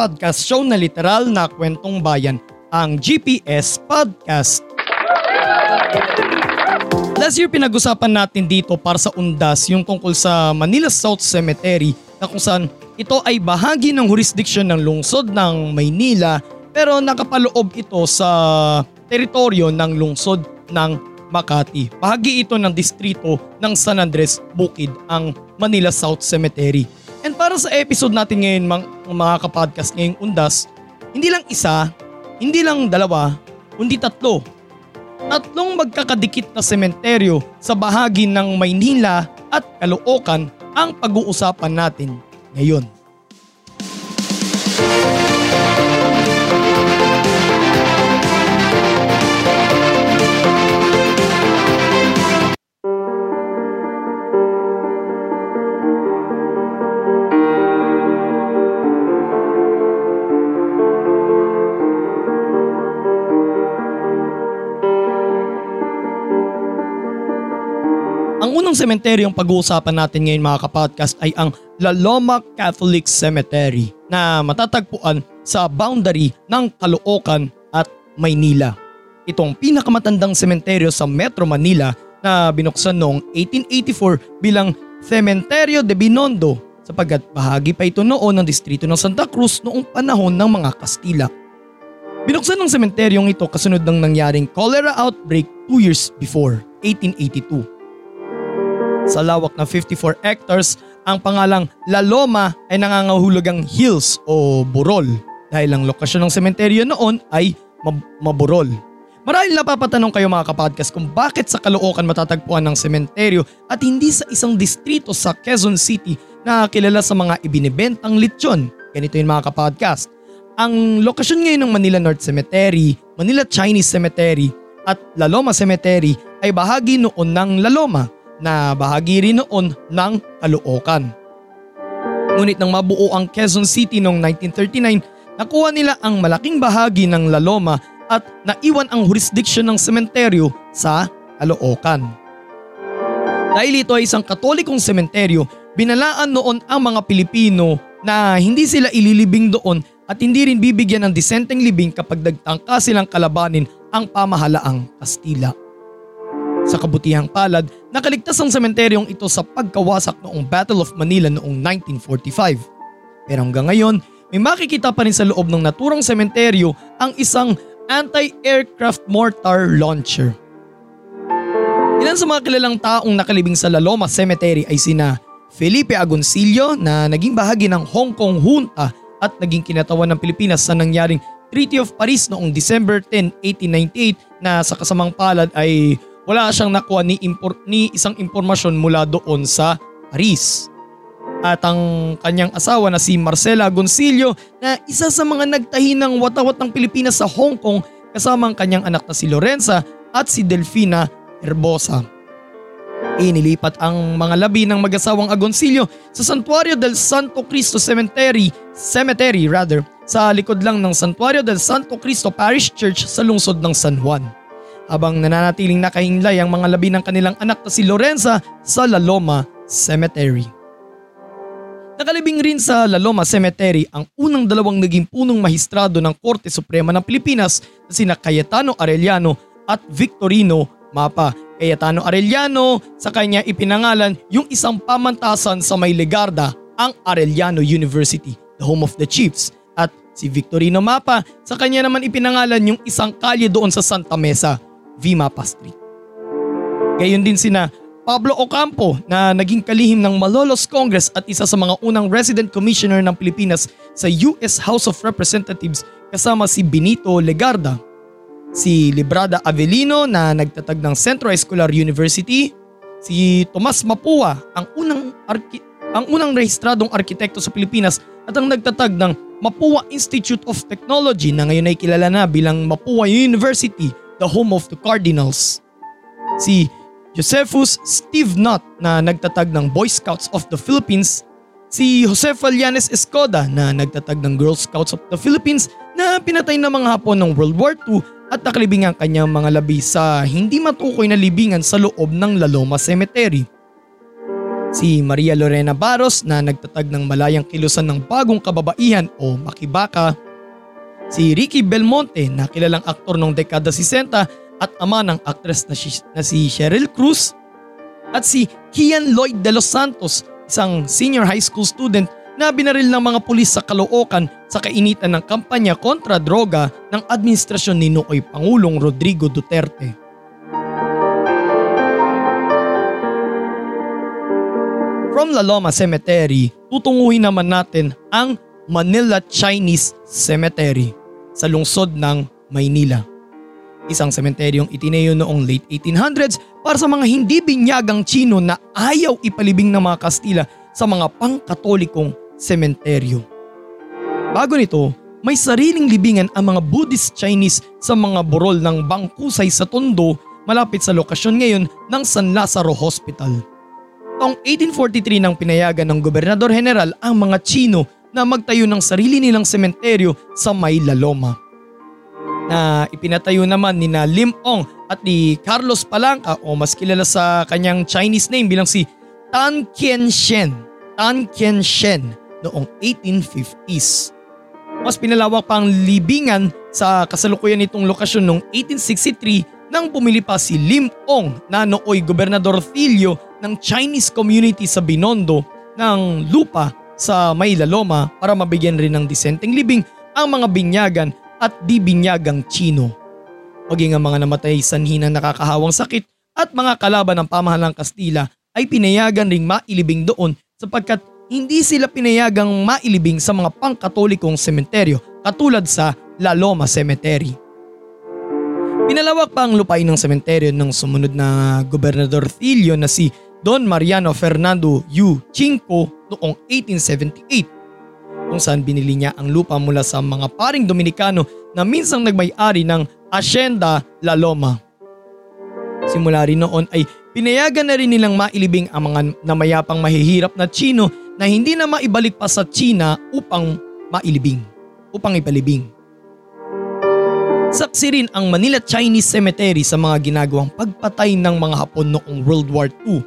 podcast show na literal na kwentong bayan, ang GPS Podcast. Last year pinag-usapan natin dito para sa undas yung tungkol sa Manila South Cemetery na kung saan ito ay bahagi ng jurisdiction ng lungsod ng Maynila pero nakapaloob ito sa teritoryo ng lungsod ng Makati. Bahagi ito ng distrito ng San Andres Bukid ang Manila South Cemetery. And para sa episode natin ngayon mga, kapodcast ngayong undas, hindi lang isa, hindi lang dalawa, kundi tatlo. Tatlong magkakadikit na sementeryo sa bahagi ng Maynila at Caloocan ang pag-uusapan natin ngayon. Sementeryong pag-uusapan natin ngayon mga kapodcast ay ang La Loma Catholic Cemetery na matatagpuan sa boundary ng Caloocan at Maynila. Itong pinakamatandang sementeryo sa Metro Manila na binuksan noong 1884 bilang Cementerio de Binondo sapagkat bahagi pa ito noon ng distrito ng Santa Cruz noong panahon ng mga Kastila. Binuksan ng sementeryong ito kasunod ng nangyaring cholera outbreak 2 years before, 1882. Sa lawak na 54 hectares, ang pangalang La Loma ay nangangahulugang hills o burol dahil ang lokasyon ng sementeryo noon ay mab- maburol. Marahil napapatanong kayo mga kapodcast kung bakit sa Caloocan matatagpuan ng sementeryo at hindi sa isang distrito sa Quezon City na kilala sa mga ibinibentang lechon. Ganito yun mga kapodcast. Ang lokasyon ngayon ng Manila North Cemetery, Manila Chinese Cemetery at La Loma Cemetery ay bahagi noon ng La Loma na bahagi rin noon ng Caloocan. Ngunit nang mabuo ang Quezon City noong 1939, nakuha nila ang malaking bahagi ng La Loma at naiwan ang jurisdiction ng sementeryo sa Caloocan. Dahil ito ay isang katolikong sementeryo, binalaan noon ang mga Pilipino na hindi sila ililibing doon at hindi rin bibigyan ng disenteng libing kapag nagtangka silang kalabanin ang pamahalaang Kastila. Sa kabutihang palad, nakaligtas ang sementeryong ito sa pagkawasak noong Battle of Manila noong 1945. Pero hanggang ngayon, may makikita pa rin sa loob ng naturang sementeryo ang isang anti-aircraft mortar launcher. Ilan sa mga kilalang taong nakalibing sa La Loma Cemetery ay sina Felipe Agoncillo na naging bahagi ng Hong Kong Junta at naging kinatawan ng Pilipinas sa nangyaring Treaty of Paris noong December 10, 1898 na sa kasamang palad ay wala siyang nakuha ni, impor- ni isang impormasyon mula doon sa Paris. At ang kanyang asawa na si Marcela Goncillo na isa sa mga nagtahi ng watawat ng Pilipinas sa Hong Kong kasama ang kanyang anak na si Lorenza at si Delfina Herbosa. Inilipat ang mga labi ng mag-asawang Agoncillo sa Santuario del Santo Cristo Cemetery, Cemetery rather, sa likod lang ng Santuario del Santo Cristo Parish Church sa lungsod ng San Juan habang nananatiling nakahinglay ang mga labi ng kanilang anak na si Lorenza sa La Loma Cemetery. Nakalibing rin sa La Loma Cemetery ang unang dalawang naging punong mahistrado ng Korte Suprema ng Pilipinas na sina Cayetano Arellano at Victorino Mapa. Cayetano Arellano sa kanya ipinangalan yung isang pamantasan sa may Legarda, ang Arellano University, the home of the chiefs. At si Victorino Mapa sa kanya naman ipinangalan yung isang kalye doon sa Santa Mesa, Vimapa Street. Gayon din sina Pablo Ocampo na naging kalihim ng Malolos Congress at isa sa mga unang resident commissioner ng Pilipinas sa US House of Representatives kasama si Benito Legarda. Si Librada Avelino na nagtatag ng Centro Escolar University, si Tomas Mapua ang unang arki- ang unang rehistradong arkitekto sa Pilipinas at ang nagtatag ng Mapua Institute of Technology na ngayon ay kilala na bilang Mapua University, the home of the Cardinals. Si Josephus Steve Knott na nagtatag ng Boy Scouts of the Philippines, si Josefa Llanes Escoda na nagtatag ng Girl Scouts of the Philippines na pinatay ng mga Hapon ng World War II at nakalibing ang kanyang mga labi sa hindi matukoy na libingan sa loob ng Laloma Cemetery. Si Maria Lorena Barros na nagtatag ng malayang kilusan ng bagong kababaihan o makibaka. Si Ricky Belmonte na kilalang aktor noong dekada 60 at ama ng aktres na si, na si Cheryl Cruz at si Kian Lloyd de los Santos, isang senior high school student na binaril ng mga pulis sa Caloocan sa kainitan ng kampanya kontra droga ng administrasyon ni Nooy Pangulong Rodrigo Duterte. From La Loma Cemetery, tutunguhin naman natin ang Manila Chinese Cemetery sa lungsod ng Maynila isang sementeryong itinayo noong late 1800s para sa mga hindi binyagang Chino na ayaw ipalibing ng mga Kastila sa mga pangkatolikong sementeryo. Bago nito, may sariling libingan ang mga Buddhist Chinese sa mga burol ng Bangkusay sa Tondo malapit sa lokasyon ngayon ng San Lazaro Hospital. Taong 1843 nang pinayagan ng Gobernador General ang mga Chino na magtayo ng sarili nilang sementeryo sa May Loma na ipinatayo naman ni na Lim Ong at ni Carlos Palanca o mas kilala sa kanyang Chinese name bilang si Tan Qian-shen. Tan Qian-shen noong 1850s. Mas pinalawak pa ang libingan sa kasalukuyan nitong lokasyon noong 1863 nang bumili pa si Lim Ong na nooy gobernador Filio ng Chinese community sa Binondo ng lupa sa Maylaloma para mabigyan rin ng disenteng libing ang mga binyagan at di binyagang Chino. Maging ang mga namatay sanhi ng nakakahawang sakit at mga kalaban ng pamahalang Kastila ay pinayagan ring mailibing doon sapagkat hindi sila pinayagang mailibing sa mga pangkatolikong sementeryo katulad sa La Loma Cemetery. Pinalawak pa ang lupain ng sementeryo ng sumunod na gobernador Filio na si Don Mariano Fernando U. Chinco noong 1878 kung saan binili niya ang lupa mula sa mga paring Dominikano na minsang nagmay-ari ng Hacienda La Loma. Simula rin noon ay pinayagan na rin nilang mailibing ang mga namayapang mahihirap na Chino na hindi na maibalik pa sa China upang mailibing, upang ipalibing. Saksi rin ang Manila Chinese Cemetery sa mga ginagawang pagpatay ng mga Hapon noong World War II.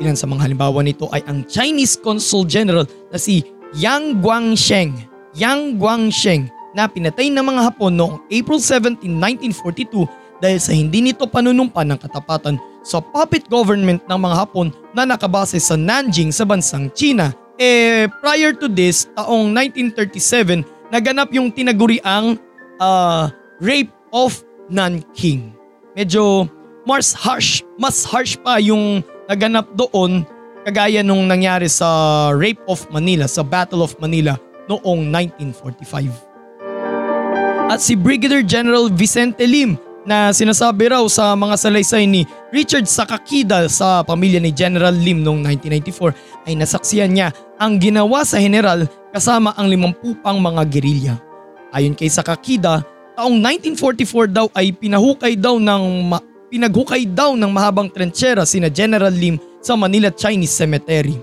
Ilan sa mga halimbawa nito ay ang Chinese Consul General na si Yang Guangsheng, Yang Guangsheng na pinatay ng mga Hapon noong April 17, 1942 dahil sa hindi nito panunumpa ng katapatan sa puppet government ng mga Hapon na nakabase sa Nanjing sa bansang China. Eh prior to this, taong 1937, naganap yung tinaguriang uh, Rape of Nanking. Medyo mas harsh, mas harsh pa yung naganap doon kagaya nung nangyari sa Rape of Manila, sa Battle of Manila noong 1945. At si Brigadier General Vicente Lim na sinasabi raw sa mga salaysay ni Richard Sakakida sa pamilya ni General Lim noong 1994 ay nasaksiyan niya ang ginawa sa general kasama ang limampu pang mga gerilya. Ayon kay Sakakida, taong 1944 daw ay pinahukay daw ng ma- pinaghukay daw ng mahabang trenchera sina General Lim sa Manila Chinese Cemetery.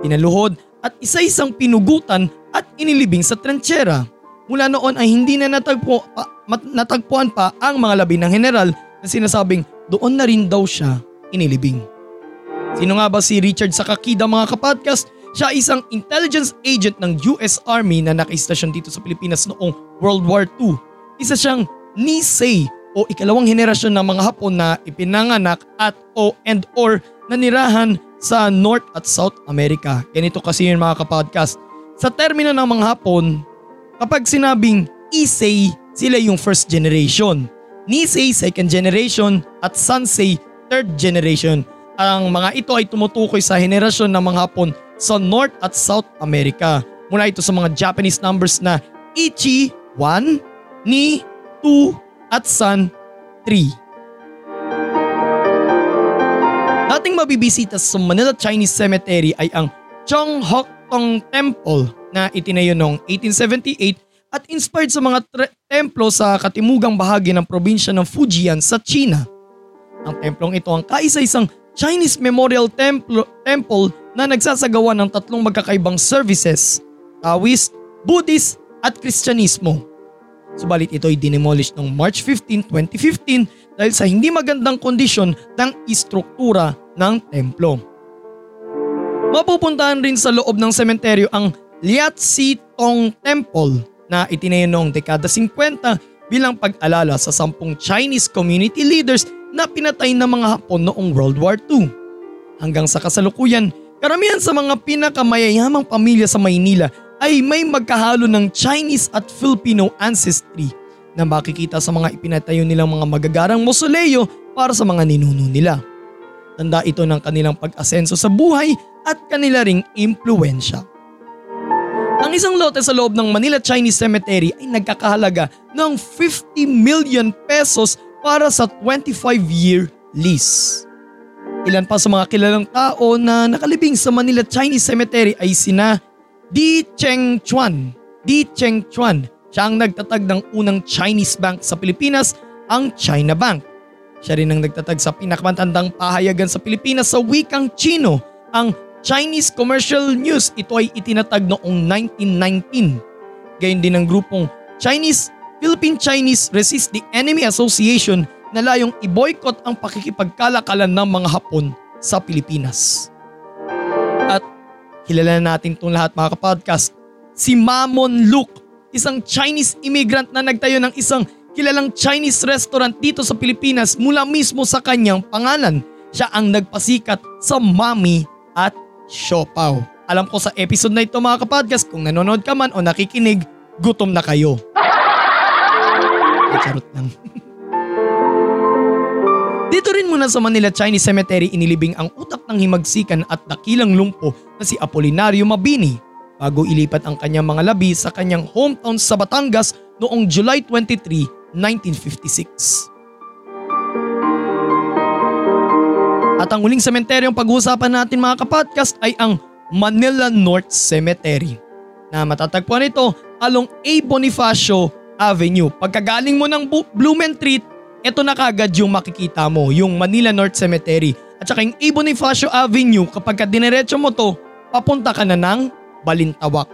Pinaluhod at isa-isang pinugutan at inilibing sa trenchera. Mula noon ay hindi na natagpo, pa, mat, natagpuan pa ang mga labi ng general na sinasabing doon na rin daw siya inilibing. Sino nga ba si Richard Sakakida mga kapodcast? Siya isang intelligence agent ng US Army na nakaistasyon dito sa Pilipinas noong World War II. Isa siyang Nisei o ikalawang henerasyon ng mga Hapon na ipinanganak at o and or nanirahan sa North at South America. Ganito kasi yun mga kapodcast. Sa termino ng mga Hapon, kapag sinabing Issei, sila yung first generation. Nisei, second generation at Sansei, third generation. Ang mga ito ay tumutukoy sa henerasyon ng mga Hapon sa North at South America. Mula ito sa mga Japanese numbers na Ichi 1, Ni 2 at San 3. Dating mabibisita sa Manila Chinese Cemetery ay ang Chong Hok Tong Temple na itinayo noong 1878 at inspired sa mga tre- templo sa katimugang bahagi ng probinsya ng Fujian sa China. Ang templong ito ang kaisa-isang Chinese Memorial Temple, Temple na nagsasagawa ng tatlong magkakaibang services, Taoist, Buddhist at Kristyanismo. Subalit ito ay dinemolish noong March 15, 2015 dahil sa hindi magandang kondisyon ng istruktura ng templo. Mapupuntahan rin sa loob ng sementeryo ang Liatsi Tong Temple na itinayo noong dekada 50 bilang pag-alala sa sampung Chinese community leaders na pinatay ng mga Hapon noong World War II. Hanggang sa kasalukuyan, karamihan sa mga pinakamayayamang pamilya sa Maynila ay may magkahalo ng Chinese at Filipino ancestry na makikita sa mga ipinatayo nilang mga magagarang mausoleo para sa mga ninuno nila. Tanda ito ng kanilang pag-asenso sa buhay at kanila ring impluensya. Ang isang lote sa loob ng Manila Chinese Cemetery ay nagkakahalaga ng 50 million pesos para sa 25-year lease. Ilan pa sa mga kilalang tao na nakalibing sa Manila Chinese Cemetery ay sina Di Cheng Chuan. Di Cheng Chuan, siya ang nagtatag ng unang Chinese bank sa Pilipinas, ang China Bank. Siya rin ang nagtatag sa pinakamatandang pahayagan sa Pilipinas sa wikang Chino, ang Chinese Commercial News. Ito ay itinatag noong 1919. Gayun din ang grupong Chinese Philippine Chinese Resist the Enemy Association na layong i-boycott ang pakikipagkalakalan ng mga Hapon sa Pilipinas. Kilala natin itong lahat mga kapodcast, si Mamon Luke, isang Chinese immigrant na nagtayo ng isang kilalang Chinese restaurant dito sa Pilipinas mula mismo sa kanyang pangalan. Siya ang nagpasikat sa Mami at Siopaw. Alam ko sa episode na ito mga kapodcast kung nanonood ka man o nakikinig, gutom na kayo. Ay, charot lang. Dito rin muna sa Manila Chinese Cemetery inilibing ang utak ng himagsikan at dakilang lumpo na si Apolinario Mabini bago ilipat ang kanyang mga labi sa kanyang hometown sa Batangas noong July 23, 1956. At ang huling sementeryong pag-uusapan natin mga kapodcast ay ang Manila North Cemetery na matatagpuan ito along A. Bonifacio Avenue. Pagkagaling mo ng Blumentritt, ito na kagad yung makikita mo, yung Manila North Cemetery. At saka yung A. Bonifacio Avenue, kapag ka diniretso mo to, papunta ka na ng Balintawak.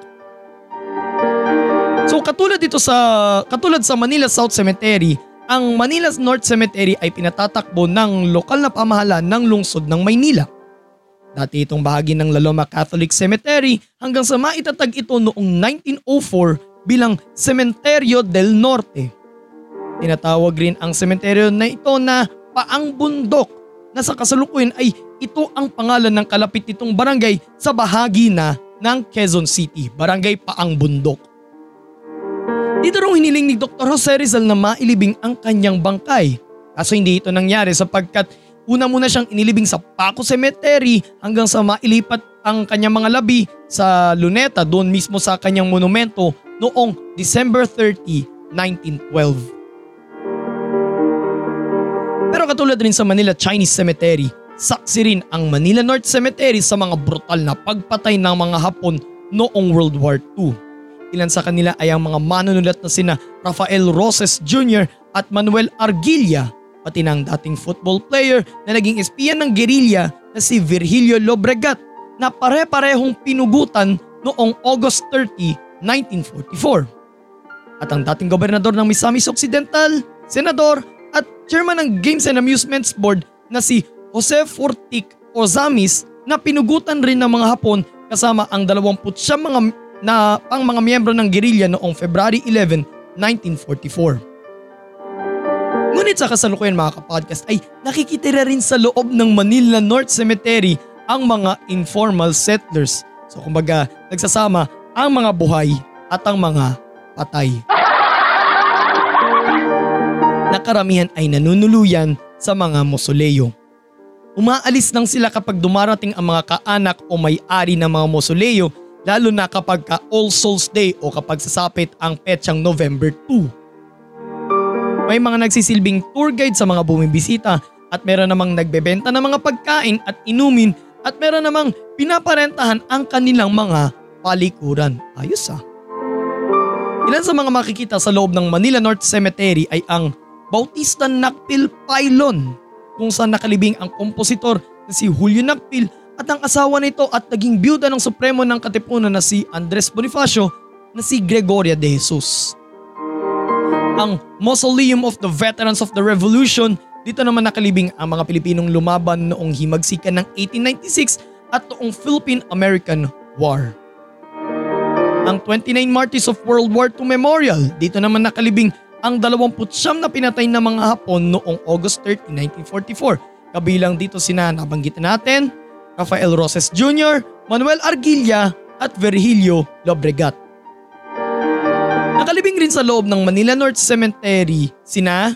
So katulad dito sa katulad sa Manila South Cemetery, ang Manila North Cemetery ay pinatatakbo ng lokal na pamahalaan ng lungsod ng Maynila. Dati itong bahagi ng Laloma Catholic Cemetery hanggang sa maitatag ito noong 1904 bilang Cementerio del Norte. Tinatawag rin ang sementeryo na ito na Paang Bundok na sa kasalukuyan ay ito ang pangalan ng kalapit nitong barangay sa bahagi na ng Quezon City, Barangay Paang Bundok. Dito raw hiniling ni Dr. Jose Rizal na mailibing ang kanyang bangkay. Kaso hindi ito nangyari sapagkat una muna siyang inilibing sa Paco Cemetery hanggang sa mailipat ang kanyang mga labi sa Luneta doon mismo sa kanyang monumento noong December 30, 1912. Pero katulad rin sa Manila Chinese Cemetery, saksi rin ang Manila North Cemetery sa mga brutal na pagpatay ng mga Hapon noong World War II. Ilan sa kanila ay ang mga manunulat na sina Rafael Roses Jr. at Manuel Arguilla, pati ng dating football player na naging espiyan ng gerilya na si Virgilio Lobregat na pare-parehong pinugutan noong August 30, 1944. At ang dating gobernador ng Misamis Occidental, senador chairman ng Games and Amusements Board na si Jose Fortic Ozamis na pinugutan rin ng mga Hapon kasama ang 29 mga na pang mga miyembro ng gerilya noong February 11, 1944. Ngunit sa kasalukuyan mga kapodcast ay nakikitira rin sa loob ng Manila North Cemetery ang mga informal settlers. So kumbaga nagsasama ang mga buhay at ang mga patay. Nakaramihan ay nanunuluyan sa mga mosoleo. Umaalis lang sila kapag dumarating ang mga kaanak o may-ari ng mga mosoleo lalo na kapag ka All Souls Day o kapag sasapit ang petsang November 2. May mga nagsisilbing tour guide sa mga bumibisita at meron namang nagbebenta ng mga pagkain at inumin at meron namang pinaparentahan ang kanilang mga palikuran. Ayos ah. Ilan sa mga makikita sa loob ng Manila North Cemetery ay ang Bautista Nakpil Pylon kung saan nakalibing ang kompositor na si Julio Nakpil at ang asawa nito at naging byuda ng Supremo ng Katipunan na si Andres Bonifacio na si Gregoria de Jesus. Ang Mausoleum of the Veterans of the Revolution dito naman nakalibing ang mga Pilipinong lumaban noong himagsikan ng 1896 at noong Philippine-American War. Ang 29 Martyrs of World War II Memorial, dito naman nakalibing ang 29 na pinatay na mga Hapon noong August 30, 1944. Kabilang dito sina nabanggit natin, Rafael Roses Jr., Manuel Argilla at Virgilio Lobregat. Nakalibing rin sa loob ng Manila North Cemetery sina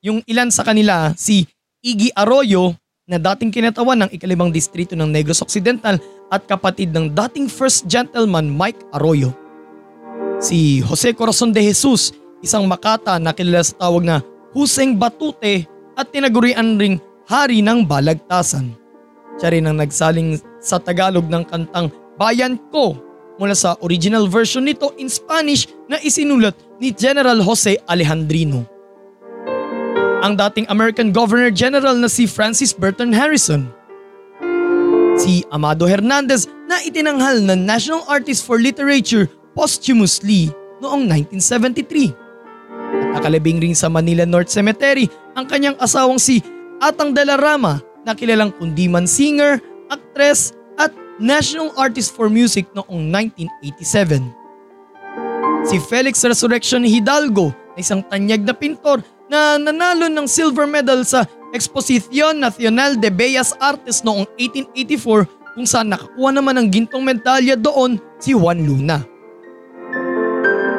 yung ilan sa kanila si Iggy Arroyo na dating kinatawan ng ikalibang distrito ng Negros Occidental at kapatid ng dating First Gentleman Mike Arroyo. Si Jose Corazon de Jesus, isang makata na kilala sa tawag na Huseng Batute at tinagurian ring hari ng balagtasan. Siya rin ang nagsaling sa Tagalog ng kantang Bayan Ko mula sa original version nito in Spanish na isinulat ni General Jose Alejandrino. Ang dating American Governor General na si Francis Burton Harrison. Si Amado Hernandez na itinanghal na National Artist for Literature posthumously noong 1973. At nakalibing rin sa Manila North Cemetery ang kanyang asawang si Atang de la Rama na kilalang kundiman singer, actress at National Artist for Music noong 1987. Si Felix Resurrection Hidalgo na isang tanyag na pintor na nanalo ng silver medal sa Exposición Nacional de Bellas Artes noong 1884 kung saan nakakuha naman ng gintong medalya doon si Juan Luna.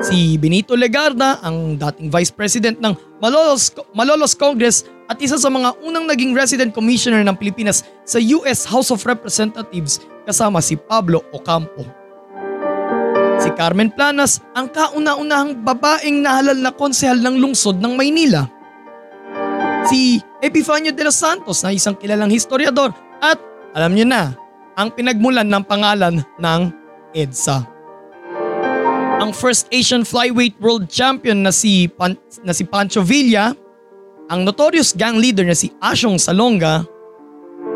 Si Benito Legarda, ang dating Vice President ng Malolos, Malolos Congress at isa sa mga unang naging Resident Commissioner ng Pilipinas sa US House of Representatives kasama si Pablo Ocampo. Si Carmen Planas, ang kauna-unahang babaeng nahalal na konsehal ng lungsod ng Maynila. Si Epifanio de los Santos na isang kilalang historiador at alam niyo na, ang pinagmulan ng pangalan ng EDSA ang first Asian Flyweight World Champion na si, Pan, na si Pancho Villa, ang notorious gang leader na si Asyong Salonga,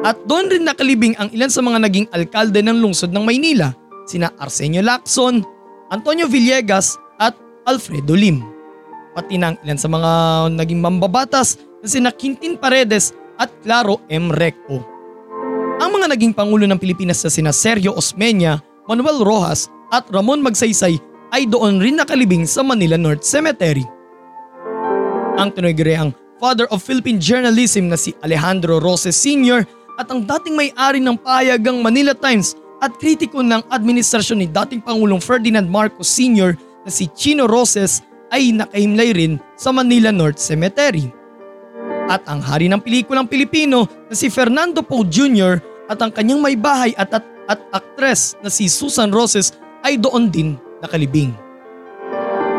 at doon rin nakalibing ang ilan sa mga naging alkalde ng lungsod ng Maynila, sina Arsenio Lacson, Antonio Villegas at Alfredo Lim. Pati ng ilan sa mga naging mambabatas na sina Quintin Paredes at Claro M. Recto. Ang mga naging Pangulo ng Pilipinas na sina Sergio Osmeña, Manuel Rojas at Ramon Magsaysay ay doon rin nakalibing sa Manila North Cemetery. Ang tinagiri ang father of Philippine journalism na si Alejandro Roses Sr. at ang dating may-ari ng payagang Manila Times at kritiko ng administrasyon ni dating Pangulong Ferdinand Marcos Sr. na si Chino Roses ay nakahimlay rin sa Manila North Cemetery. At ang hari ng pelikulang Pilipino na si Fernando Poe Jr. at ang kanyang may bahay at, at, at aktres na si Susan Roses ay doon din nakalibing.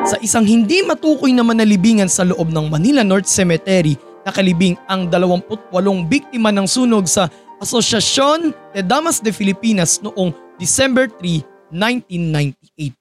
Sa isang hindi matukoy na manalibingan sa loob ng Manila North Cemetery, nakalibing ang 28 biktima ng sunog sa Asociacion de Damas de Filipinas noong December 3, 1998.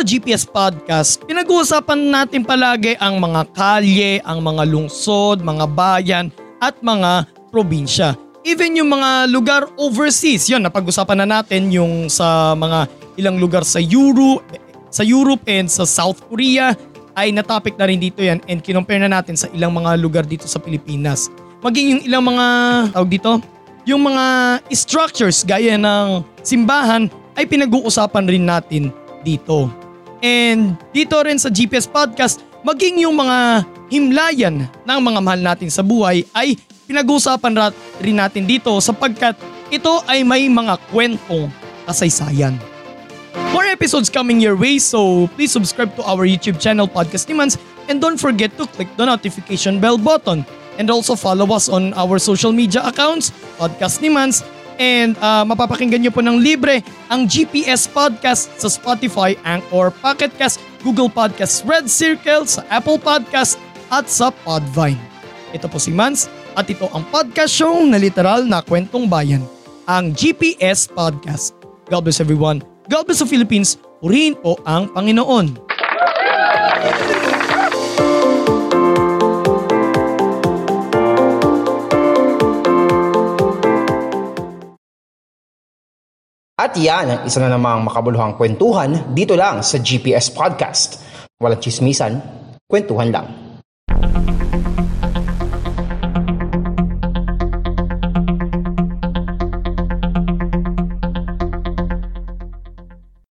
Sa GPS Podcast, pinag-uusapan natin palagi ang mga kalye, ang mga lungsod, mga bayan at mga probinsya. Even yung mga lugar overseas, yun napag-usapan na natin yung sa mga ilang lugar sa Europe, sa Europe and sa South Korea ay natopic na rin dito yan and kinompare na natin sa ilang mga lugar dito sa Pilipinas. Maging yung ilang mga, tawag dito, yung mga structures gaya ng simbahan ay pinag-uusapan rin natin dito. And dito rin sa GPS Podcast, maging yung mga himlayan ng mga mahal natin sa buhay ay pinag-uusapan rin natin dito sapagkat ito ay may mga kwentong kasaysayan. More episodes coming your way so please subscribe to our YouTube channel Podcast ni and don't forget to click the notification bell button and also follow us on our social media accounts Podcast ni And uh, mapapakinggan nyo po ng libre ang GPS Podcast sa Spotify, Anchor, Pocket Cast, Google Podcast, Red Circle, sa Apple Podcast at sa Podvine. Ito po si Mans at ito ang podcast show na literal na kwentong bayan, ang GPS Podcast. God bless everyone. God bless the Philippines. Purihin po ang Panginoon. At yan isa na namang makabuluhang kwentuhan dito lang sa GPS Podcast. Walang chismisan, kwentuhan lang.